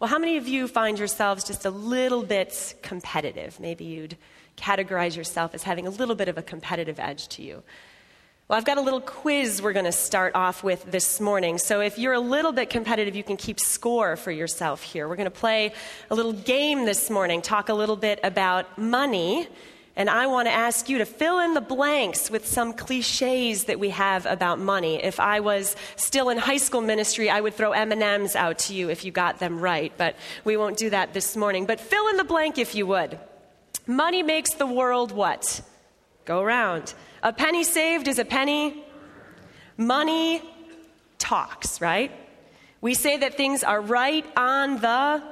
Well, how many of you find yourselves just a little bit competitive? Maybe you'd categorize yourself as having a little bit of a competitive edge to you. Well, I've got a little quiz we're going to start off with this morning. So if you're a little bit competitive, you can keep score for yourself here. We're going to play a little game this morning, talk a little bit about money. And I want to ask you to fill in the blanks with some cliches that we have about money. If I was still in high school ministry, I would throw M&Ms out to you if you got them right, but we won't do that this morning. But fill in the blank if you would. Money makes the world what? Go round. A penny saved is a penny. Money talks, right? We say that things are right on the.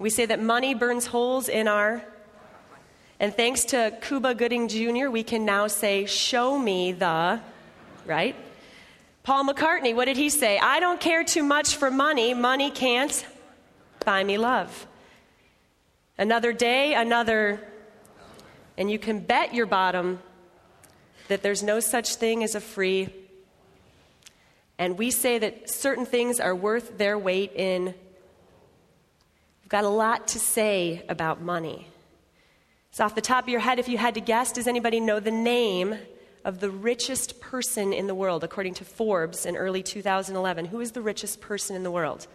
We say that money burns holes in our. And thanks to Cuba Gooding Jr., we can now say, Show me the. Right? Paul McCartney, what did he say? I don't care too much for money. Money can't buy me love. Another day, another. And you can bet your bottom that there's no such thing as a free. And we say that certain things are worth their weight in. We've got a lot to say about money. So, off the top of your head, if you had to guess, does anybody know the name of the richest person in the world, according to Forbes in early 2011? Who is the richest person in the world?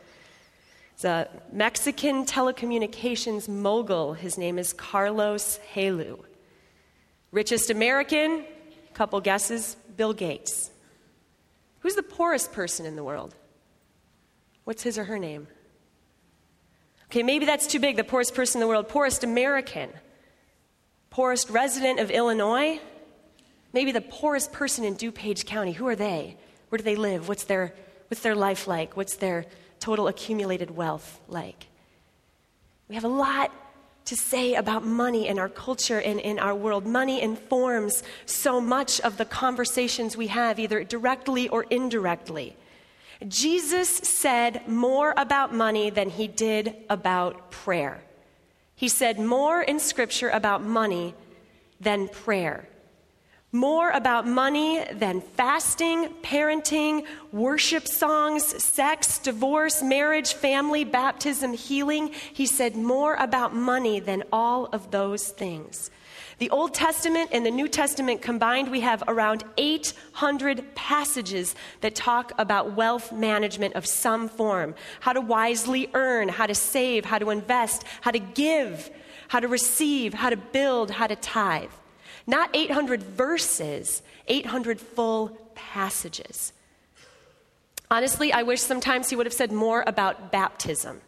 It's a Mexican telecommunications mogul. His name is Carlos Helú. Richest American, Couple guesses Bill Gates. Who's the poorest person in the world? What's his or her name? Okay, maybe that's too big. The poorest person in the world, poorest American, poorest resident of Illinois, maybe the poorest person in DuPage County. Who are they? Where do they live? What's their, what's their life like? What's their total accumulated wealth like? We have a lot to say about money in our culture and in our world. Money informs so much of the conversations we have, either directly or indirectly. Jesus said more about money than he did about prayer. He said more in Scripture about money than prayer more about money than fasting, parenting, worship songs, sex, divorce, marriage, family, baptism, healing. He said more about money than all of those things. The Old Testament and the New Testament combined, we have around 800 passages that talk about wealth management of some form how to wisely earn, how to save, how to invest, how to give, how to receive, how to build, how to tithe. Not 800 verses, 800 full passages. Honestly, I wish sometimes he would have said more about baptism.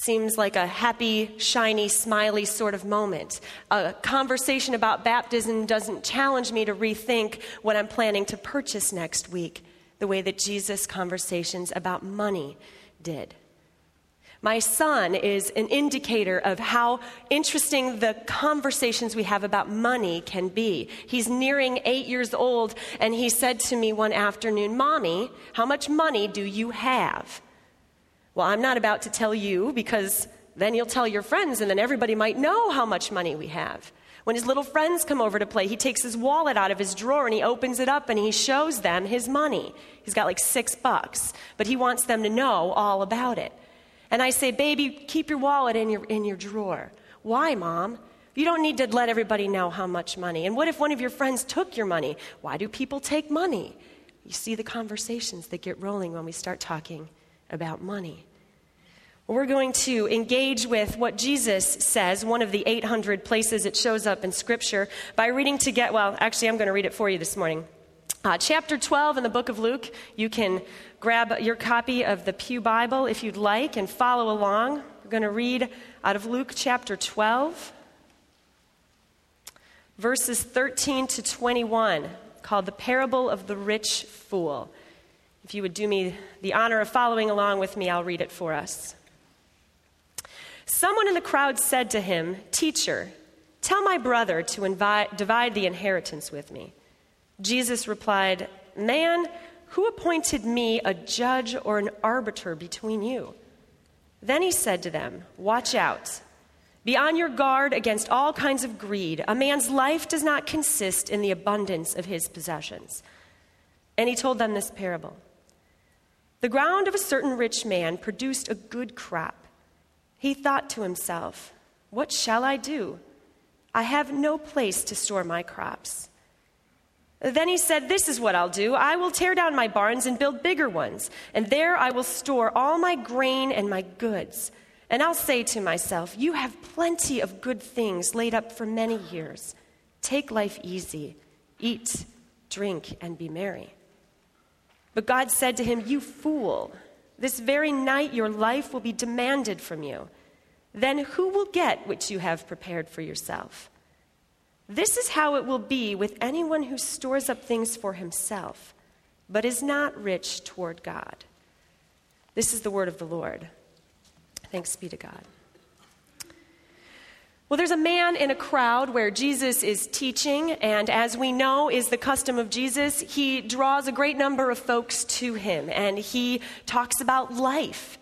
Seems like a happy, shiny, smiley sort of moment. A conversation about baptism doesn't challenge me to rethink what I'm planning to purchase next week, the way that Jesus' conversations about money did. My son is an indicator of how interesting the conversations we have about money can be. He's nearing eight years old, and he said to me one afternoon, Mommy, how much money do you have? Well, I'm not about to tell you because then you'll tell your friends, and then everybody might know how much money we have. When his little friends come over to play, he takes his wallet out of his drawer and he opens it up and he shows them his money. He's got like six bucks, but he wants them to know all about it. And I say, baby, keep your wallet in your, in your drawer. Why, mom? You don't need to let everybody know how much money. And what if one of your friends took your money? Why do people take money? You see the conversations that get rolling when we start talking about money. We're going to engage with what Jesus says, one of the 800 places it shows up in Scripture, by reading to get, well, actually, I'm going to read it for you this morning. Uh, chapter 12 in the book of Luke, you can grab your copy of the Pew Bible if you'd like and follow along. We're going to read out of Luke chapter 12, verses 13 to 21, called The Parable of the Rich Fool. If you would do me the honor of following along with me, I'll read it for us. Someone in the crowd said to him, Teacher, tell my brother to divide the inheritance with me. Jesus replied, Man, who appointed me a judge or an arbiter between you? Then he said to them, Watch out. Be on your guard against all kinds of greed. A man's life does not consist in the abundance of his possessions. And he told them this parable The ground of a certain rich man produced a good crop. He thought to himself, What shall I do? I have no place to store my crops. Then he said, This is what I'll do. I will tear down my barns and build bigger ones, and there I will store all my grain and my goods. And I'll say to myself, You have plenty of good things laid up for many years. Take life easy, eat, drink, and be merry. But God said to him, You fool, this very night your life will be demanded from you. Then who will get what you have prepared for yourself? This is how it will be with anyone who stores up things for himself, but is not rich toward God. This is the word of the Lord. Thanks be to God. Well, there's a man in a crowd where Jesus is teaching, and as we know is the custom of Jesus, he draws a great number of folks to him, and he talks about life.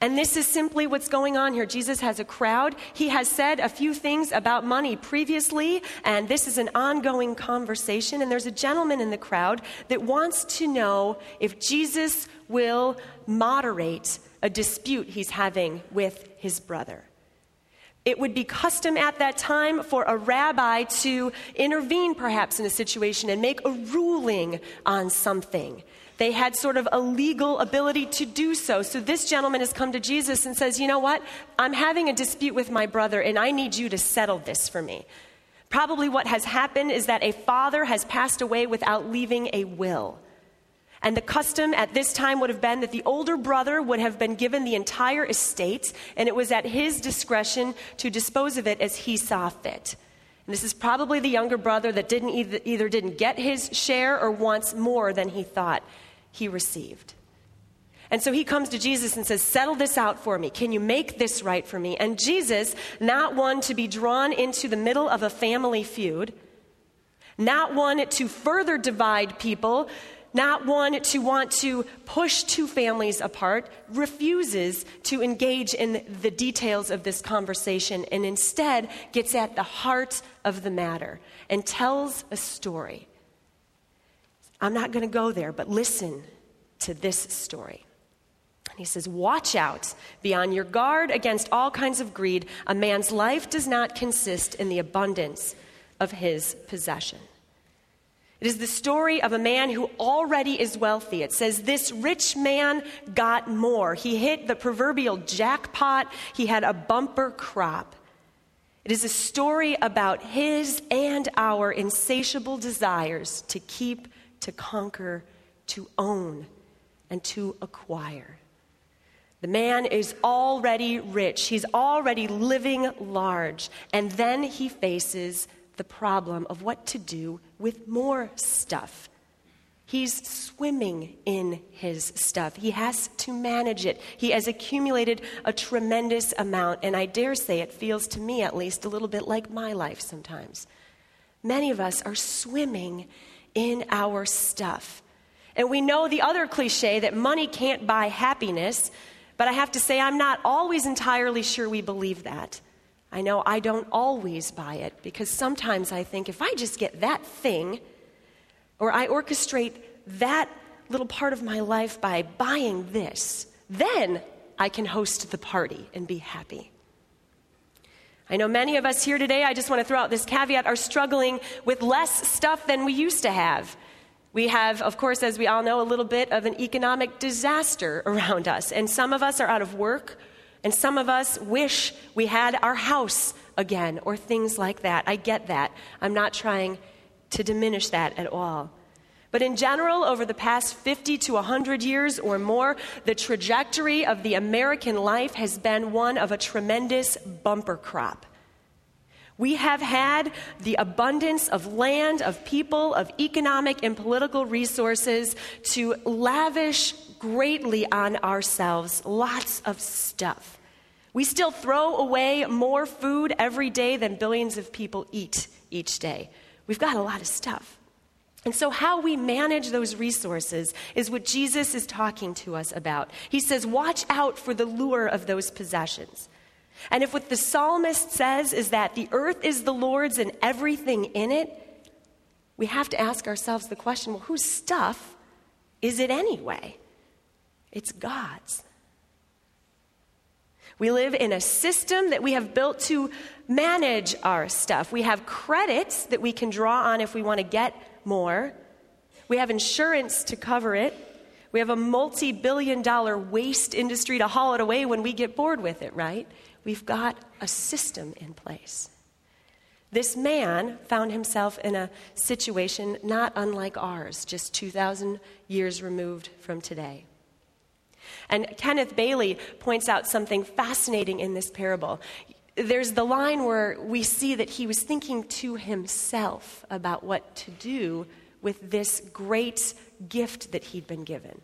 And this is simply what's going on here. Jesus has a crowd. He has said a few things about money previously, and this is an ongoing conversation. And there's a gentleman in the crowd that wants to know if Jesus will moderate a dispute he's having with his brother. It would be custom at that time for a rabbi to intervene, perhaps, in a situation and make a ruling on something. They had sort of a legal ability to do so. So this gentleman has come to Jesus and says, You know what? I'm having a dispute with my brother, and I need you to settle this for me. Probably what has happened is that a father has passed away without leaving a will. And the custom at this time would have been that the older brother would have been given the entire estate, and it was at his discretion to dispose of it as he saw fit. And this is probably the younger brother that didn't either, either didn't get his share or wants more than he thought he received. And so he comes to Jesus and says, Settle this out for me. Can you make this right for me? And Jesus, not one to be drawn into the middle of a family feud, not one to further divide people, not one to want to push two families apart, refuses to engage in the details of this conversation and instead gets at the heart of the matter and tells a story. I'm not going to go there, but listen to this story. And he says, Watch out, be on your guard against all kinds of greed. A man's life does not consist in the abundance of his possession. It is the story of a man who already is wealthy. It says, This rich man got more. He hit the proverbial jackpot, he had a bumper crop. It is a story about his and our insatiable desires to keep, to conquer, to own, and to acquire. The man is already rich, he's already living large, and then he faces the problem of what to do with more stuff. He's swimming in his stuff. He has to manage it. He has accumulated a tremendous amount, and I dare say it feels to me, at least, a little bit like my life sometimes. Many of us are swimming in our stuff. And we know the other cliche that money can't buy happiness, but I have to say, I'm not always entirely sure we believe that. I know I don't always buy it because sometimes I think if I just get that thing, or I orchestrate that little part of my life by buying this, then I can host the party and be happy. I know many of us here today, I just want to throw out this caveat, are struggling with less stuff than we used to have. We have, of course, as we all know, a little bit of an economic disaster around us. And some of us are out of work and some of us wish we had our house again or things like that. I get that. I'm not trying to diminish that at all. But in general, over the past 50 to 100 years or more, the trajectory of the American life has been one of a tremendous bumper crop. We have had the abundance of land, of people, of economic and political resources to lavish greatly on ourselves, lots of stuff. We still throw away more food every day than billions of people eat each day. We've got a lot of stuff. And so, how we manage those resources is what Jesus is talking to us about. He says, Watch out for the lure of those possessions. And if what the psalmist says is that the earth is the Lord's and everything in it, we have to ask ourselves the question well, whose stuff is it anyway? it's God's. We live in a system that we have built to manage our stuff. We have credits that we can draw on if we want to get more. We have insurance to cover it. We have a multi billion dollar waste industry to haul it away when we get bored with it, right? We've got a system in place. This man found himself in a situation not unlike ours, just 2,000 years removed from today. And Kenneth Bailey points out something fascinating in this parable. There's the line where we see that he was thinking to himself about what to do with this great gift that he'd been given.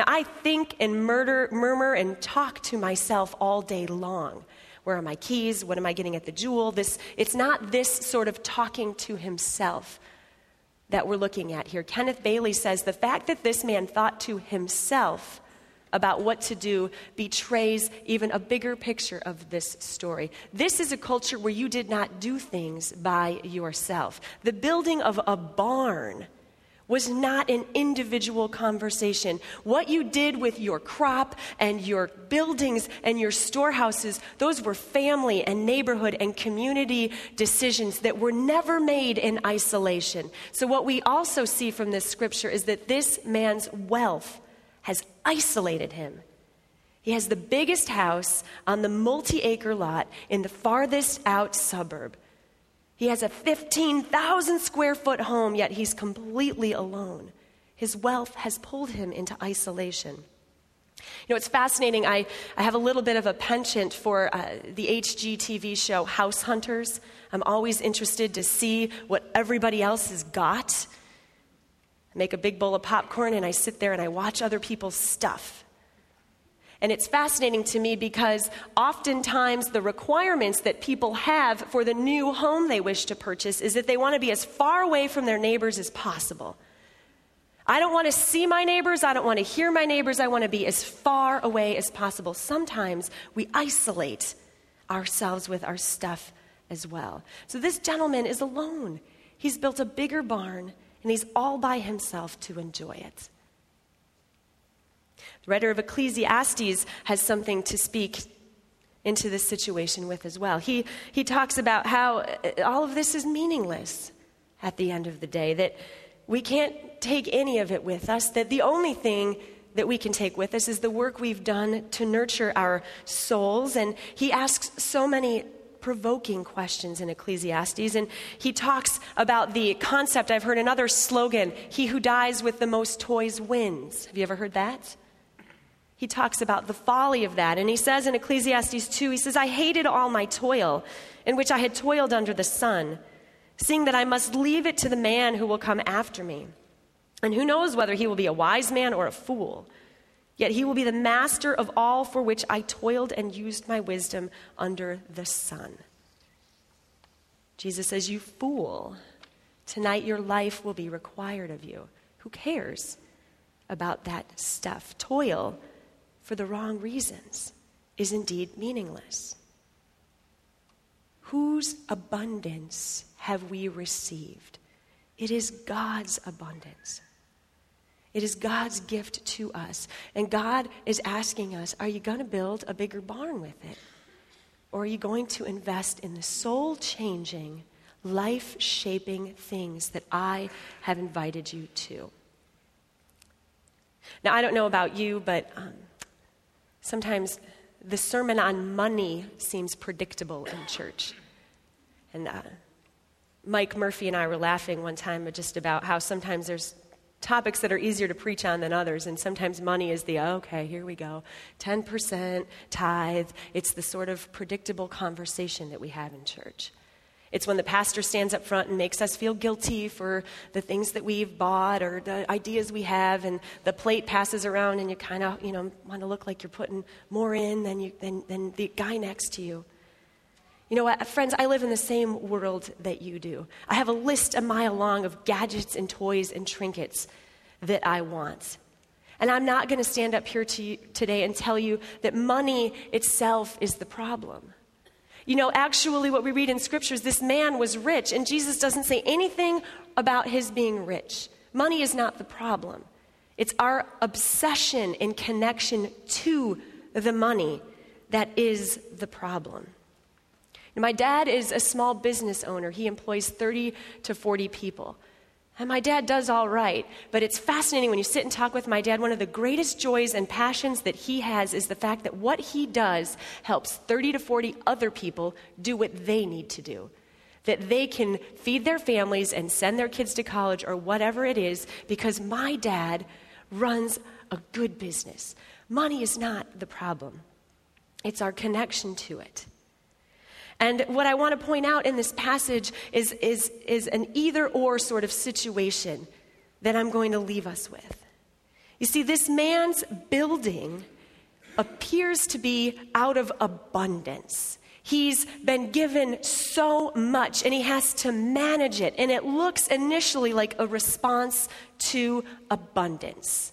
Now, I think and murder, murmur and talk to myself all day long. Where are my keys? What am I getting at the Jewel? This, it's not this sort of talking to himself that we're looking at here. Kenneth Bailey says the fact that this man thought to himself about what to do betrays even a bigger picture of this story. This is a culture where you did not do things by yourself. The building of a barn was not an individual conversation. What you did with your crop and your buildings and your storehouses, those were family and neighborhood and community decisions that were never made in isolation. So, what we also see from this scripture is that this man's wealth has isolated him. He has the biggest house on the multi acre lot in the farthest out suburb. He has a 15,000 square foot home, yet he's completely alone. His wealth has pulled him into isolation. You know, it's fascinating. I, I have a little bit of a penchant for uh, the HGTV show House Hunters. I'm always interested to see what everybody else has got. I make a big bowl of popcorn and I sit there and I watch other people's stuff. And it's fascinating to me because oftentimes the requirements that people have for the new home they wish to purchase is that they want to be as far away from their neighbors as possible. I don't want to see my neighbors. I don't want to hear my neighbors. I want to be as far away as possible. Sometimes we isolate ourselves with our stuff as well. So this gentleman is alone. He's built a bigger barn and he's all by himself to enjoy it. The writer of Ecclesiastes has something to speak into this situation with as well. He, he talks about how uh, all of this is meaningless at the end of the day, that we can't take any of it with us, that the only thing that we can take with us is the work we've done to nurture our souls. And he asks so many provoking questions in Ecclesiastes. And he talks about the concept. I've heard another slogan He who dies with the most toys wins. Have you ever heard that? He talks about the folly of that. And he says in Ecclesiastes 2, he says, I hated all my toil, in which I had toiled under the sun, seeing that I must leave it to the man who will come after me. And who knows whether he will be a wise man or a fool. Yet he will be the master of all for which I toiled and used my wisdom under the sun. Jesus says, You fool, tonight your life will be required of you. Who cares about that stuff? Toil for the wrong reasons is indeed meaningless. Whose abundance have we received? It is God's abundance. It is God's gift to us. And God is asking us are you going to build a bigger barn with it? Or are you going to invest in the soul changing, life shaping things that I have invited you to? Now, I don't know about you, but um, Sometimes the sermon on money seems predictable in church. And uh, Mike Murphy and I were laughing one time just about how sometimes there's topics that are easier to preach on than others, and sometimes money is the okay, here we go, 10% tithe. It's the sort of predictable conversation that we have in church. It's when the pastor stands up front and makes us feel guilty for the things that we've bought or the ideas we have, and the plate passes around, and you kind of, you know, want to look like you're putting more in than, you, than, than the guy next to you. You know what, uh, friends, I live in the same world that you do. I have a list a mile long of gadgets and toys and trinkets that I want. And I'm not going to stand up here to today and tell you that money itself is the problem. You know, actually, what we read in scriptures, this man was rich, and Jesus doesn't say anything about his being rich. Money is not the problem. It's our obsession and connection to the money that is the problem. my dad is a small business owner. He employs 30 to 40 people. And my dad does all right, but it's fascinating when you sit and talk with my dad. One of the greatest joys and passions that he has is the fact that what he does helps 30 to 40 other people do what they need to do. That they can feed their families and send their kids to college or whatever it is because my dad runs a good business. Money is not the problem, it's our connection to it. And what I want to point out in this passage is, is, is an either or sort of situation that I'm going to leave us with. You see, this man's building appears to be out of abundance. He's been given so much and he has to manage it. And it looks initially like a response to abundance.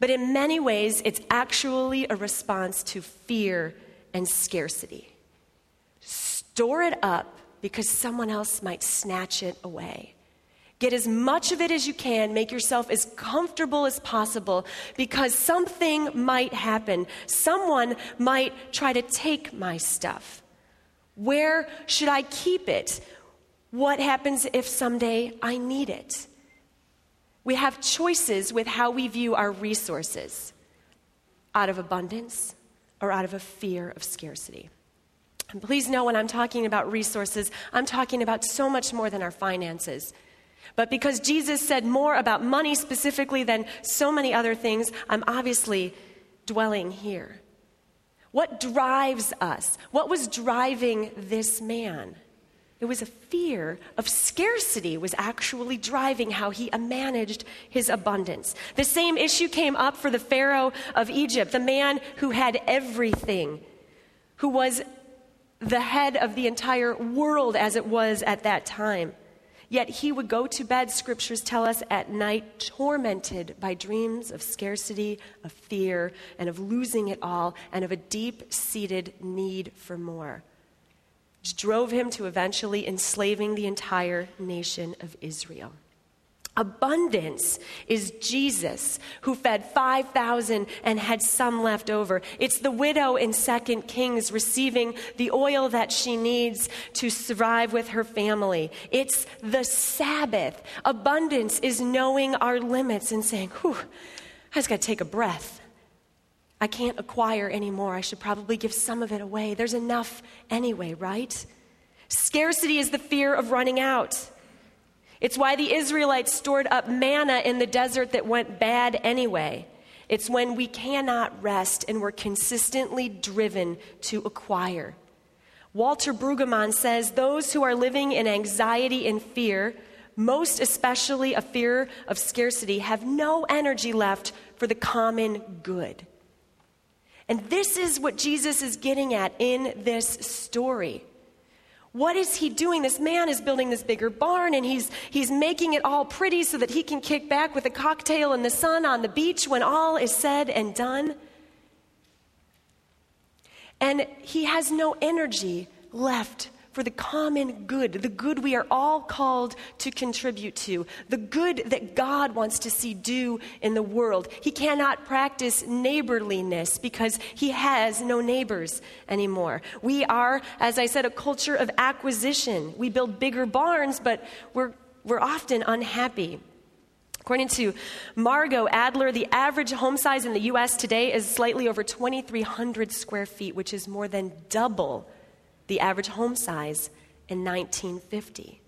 But in many ways, it's actually a response to fear and scarcity. Store it up because someone else might snatch it away. Get as much of it as you can. Make yourself as comfortable as possible because something might happen. Someone might try to take my stuff. Where should I keep it? What happens if someday I need it? We have choices with how we view our resources out of abundance or out of a fear of scarcity. And please know when I'm talking about resources, I'm talking about so much more than our finances. But because Jesus said more about money specifically than so many other things, I'm obviously dwelling here. What drives us? What was driving this man? It was a fear of scarcity was actually driving how he managed his abundance. The same issue came up for the Pharaoh of Egypt, the man who had everything, who was the head of the entire world as it was at that time. Yet he would go to bed, scriptures tell us, at night, tormented by dreams of scarcity, of fear, and of losing it all, and of a deep seated need for more, which drove him to eventually enslaving the entire nation of Israel. Abundance is Jesus who fed 5,000 and had some left over. It's the widow in 2 Kings receiving the oil that she needs to survive with her family. It's the Sabbath. Abundance is knowing our limits and saying, whew, I just got to take a breath. I can't acquire anymore. I should probably give some of it away. There's enough anyway, right? Scarcity is the fear of running out. It's why the Israelites stored up manna in the desert that went bad anyway. It's when we cannot rest and we're consistently driven to acquire. Walter Brueggemann says those who are living in anxiety and fear, most especially a fear of scarcity, have no energy left for the common good. And this is what Jesus is getting at in this story. What is he doing? This man is building this bigger barn and he's, he's making it all pretty so that he can kick back with a cocktail in the sun on the beach when all is said and done. And he has no energy left for the common good, the good we are all called to contribute to, the good that God wants to see do in the world. He cannot practice neighborliness because he has no neighbors anymore. We are, as I said, a culture of acquisition. We build bigger barns, but we're, we're often unhappy. According to Margot Adler, the average home size in the U.S. today is slightly over 2,300 square feet, which is more than double the average home size in 1950.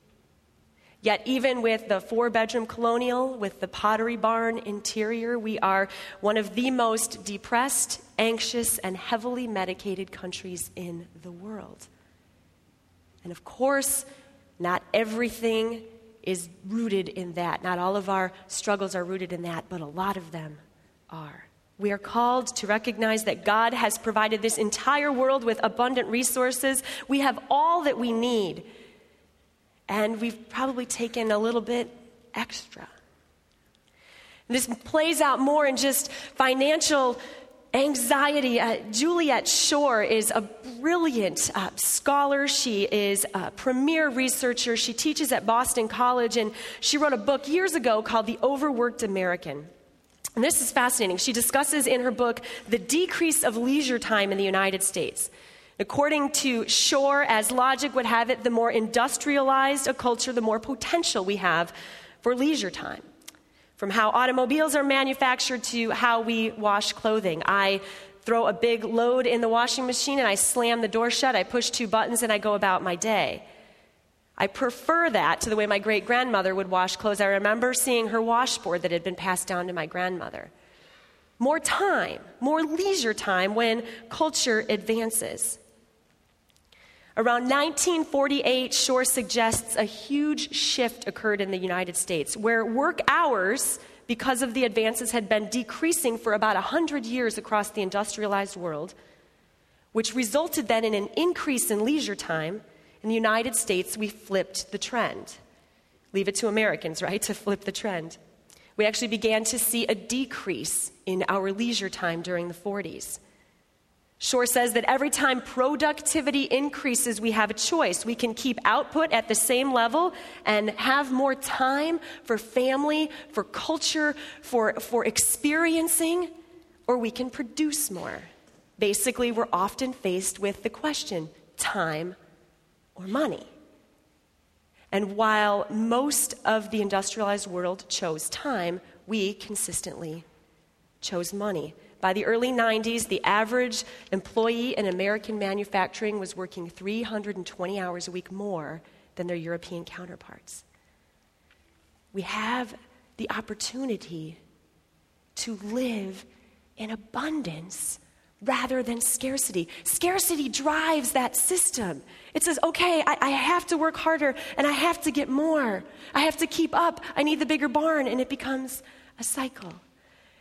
Yet, even with the four bedroom colonial, with the Pottery Barn interior, we are one of the most depressed, anxious, and heavily medicated countries in the world. And of course, not everything is rooted in that. Not all of our struggles are rooted in that, but a lot of them are. We are called to recognize that God has provided this entire world with abundant resources. We have all that we need. And we've probably taken a little bit extra. This plays out more in just financial anxiety. Uh, Juliet Schor is a brilliant uh, scholar. She is a premier researcher. She teaches at Boston College, and she wrote a book years ago called The Overworked American. And this is fascinating. She discusses in her book the decrease of leisure time in the United States. According to Schor, as logic would have it, the more industrialized a culture, the more potential we have for leisure time. From how automobiles are manufactured to how we wash clothing. I throw a big load in the washing machine and I slam the door shut, I push two buttons, and I go about my day. I prefer that to the way my great grandmother would wash clothes. I remember seeing her washboard that had been passed down to my grandmother. More time, more leisure time when culture advances. Around 1948, Schor suggests a huge shift occurred in the United States where work hours, because of the advances, had been decreasing for about 100 years across the industrialized world, which resulted then in an increase in leisure time. In the United States, we flipped the trend. Leave it to Americans, right, to flip the trend. We actually began to see a decrease in our leisure time during the 40s. Schor says that every time productivity increases, we have a choice. We can keep output at the same level and have more time for family, for culture, for, for experiencing, or we can produce more. Basically, we're often faced with the question time or money. And while most of the industrialized world chose time, we consistently chose money. By the early 90s, the average employee in American manufacturing was working 320 hours a week more than their European counterparts. We have the opportunity to live in abundance rather than scarcity. Scarcity drives that system. It says, okay, I, I, have to work harder and I have to get more. I have to keep up. I need the bigger barn. And it becomes a cycle.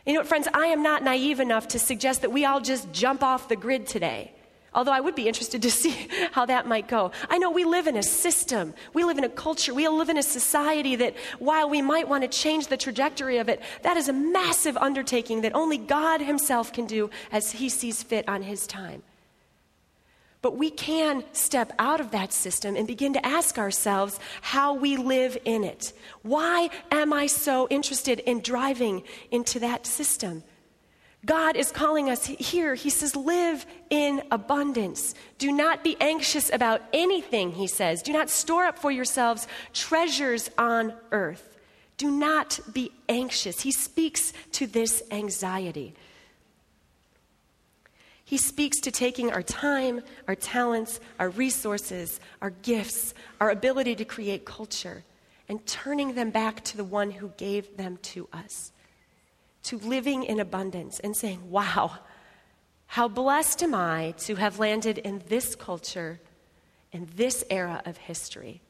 You know, what, friends, I am not naive enough to suggest that we all just jump off the grid today. Although I would be interested to see how that might go. I know we live in a system, we live in a culture, we live in a society that while we might want to change the trajectory of it, that is a massive undertaking that only God Himself can do as He sees fit on His time. But we can step out of that system and begin to ask ourselves how we live in it. Why am I so interested in driving into that system? God is calling us here. He says, live in abundance. Do not be anxious about anything, he says. Do not store up for yourselves treasures on earth. Do not be anxious. He speaks to this anxiety. He speaks to taking our time, our talents, our resources, our gifts, our ability to create culture, and turning them back to the one who gave them to us. To living in abundance and saying, wow, how blessed am I to have landed in this culture, in this era of history.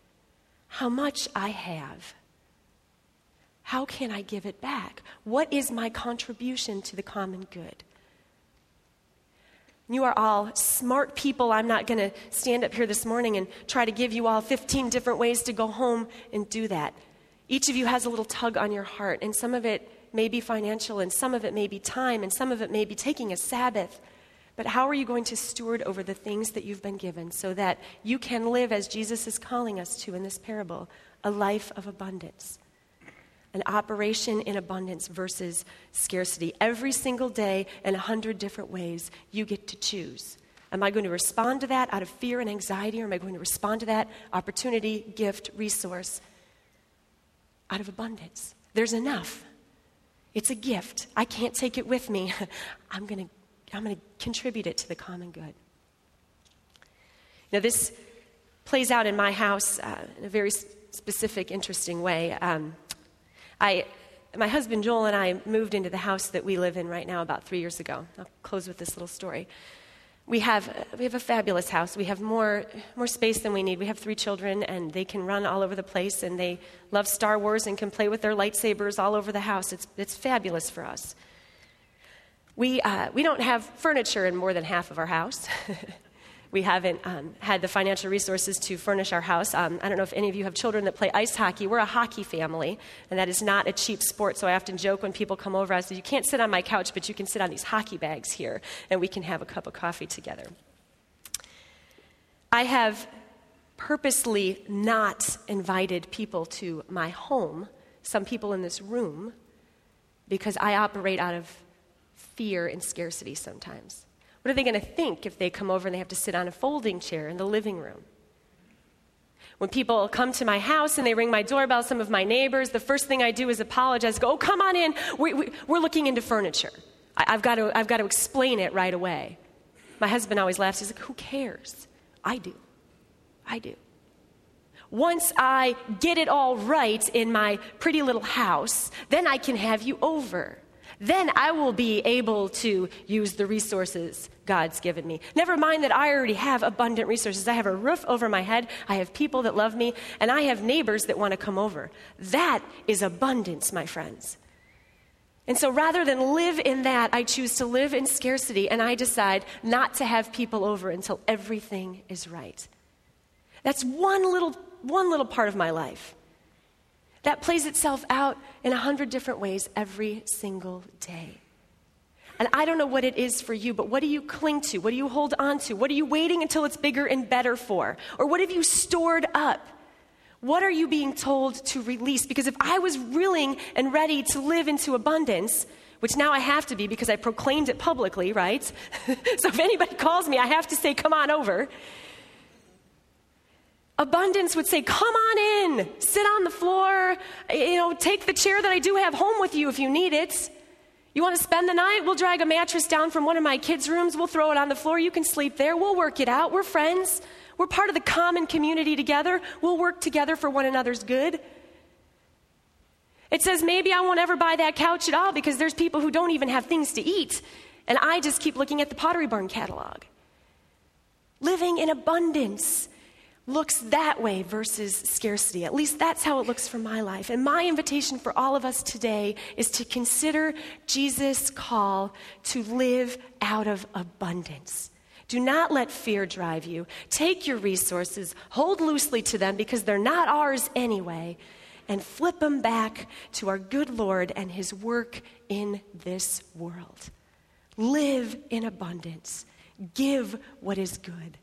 How much I have. How can I give it back? What is my contribution to the common good? You are all smart people. I'm not going to stand up here this morning and try to give you all 15 different ways to go home and do that. Each of you has a little tug on your heart, and some of it may be financial, and some of it may be time, and some of it may be taking a Sabbath. But how are you going to steward over the things that you've been given so that you can live as Jesus is calling us to in this parable a life of abundance? an operation in abundance versus scarcity. Every single day, in a hundred different ways, you get to choose. Am I going to respond to that out of fear and anxiety, or am I going to respond to that opportunity, gift, resource out of abundance? There's enough. It's a gift. I can't take it with me. I'm going to I'm going to contribute it to the common good. Now, this plays out in my house uh, in a very specific, interesting way. Um, I, my husband Joel and I moved into the house that we live in right now about three years ago. I'll close with this little story. We have, we have a fabulous house. We have more, more space than we need. We have three children, and they can run all over the place, and they love Star Wars and can play with their lightsabers all over the house. It's, it's fabulous for us. We, uh, we don't have furniture in more than half of our house. we haven't um, had the financial resources to furnish our house. Um, I don't know if any of you have children that play ice hockey. We're a hockey family, and that is not a cheap sport. So I often joke when people come over, I say, You can't sit on my couch, but you can sit on these hockey bags here, and we can have a cup of coffee together. I have purposely not invited people to my home, some people in this room, because I operate out of fear and scarcity sometimes. What are they going to think if they come over and they have to sit on a folding chair in the living room? When people come to my house and they ring my doorbell, some of my neighbors, the first thing I do is apologize. Go, oh, come on in. We, we, we're looking into furniture. I, have got to, I've got to explain it right away. My husband always laughs. He's like, who cares? I do. I do. Once I get it all right in my pretty little house, then I can have you over then I will be able to use the resources God's given me. Never mind that I already have abundant resources. I have a roof over my head, I have people that love me, and I have neighbors that want to come over. That is abundance, my friends. And so rather than live in that, I choose to live in scarcity, and I decide not to have people over until everything is right. That's one little, one little part of my life. That plays itself out in a hundred different ways every single day. And I don't know what it is for you, but what do you cling to? What do you hold on to? What are you waiting until it's bigger and better for? Or what have you stored up? What are you being told to release? Because if I was willing and ready to live into abundance, which now I have to be because I proclaimed it publicly, right? so if anybody calls me, I have to say, come on over. Abundance would say, Come on in, sit on the floor, you know, take the chair that I do have home with you if you need it. You want to spend the night? We'll drag a mattress down from one of my kids' rooms. We'll throw it on the floor. You can sleep there. We'll work it out. We're friends. We're part of the common community together. We'll work together for one another's good. It says, maybe I won't ever buy that couch at all because there's people who don't even have things to eat. And I just keep looking at the Pottery Barn catalog. Living in abundance looks that way versus scarcity. At least that's how it looks for my life. And my invitation for all of us today is to consider Jesus' call to live out of abundance. Do not let fear drive you. Take your resources, hold loosely to them because they're not ours anyway, and flip them back to our good Lord and his work in this world. Live in abundance. Give what is good.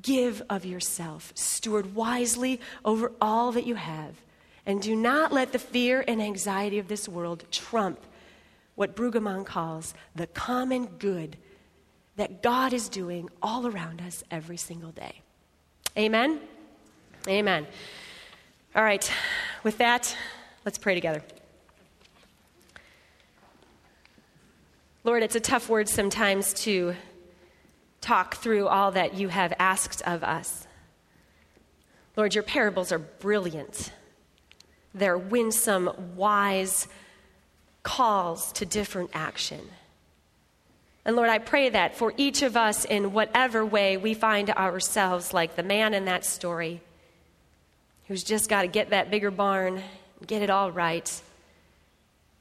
Give of yourself. Steward wisely over all that you have. And do not let the fear and anxiety of this world trump what Brueggemann calls the common good that God is doing all around us every single day. Amen? Amen. All right, with that, let's pray together. Lord, it's a tough word sometimes to talk through all that you have asked of us. Lord, your parables are brilliant. They're winsome, wise calls to different action. And Lord, I pray that for each of us, in whatever way we find ourselves like the man in that story who's just got to get that bigger barn, get it all right,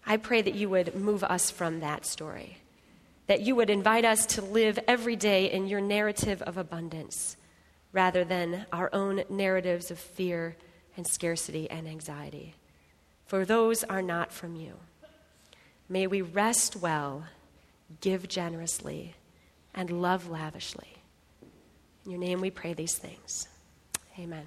I pray that you would move us from that story that you would invite us to live every day in your narrative of abundance rather than our own narratives of fear and scarcity and anxiety. For those are not from you. May we rest well, give generously, and love lavishly. In your name we pray these things. Amen.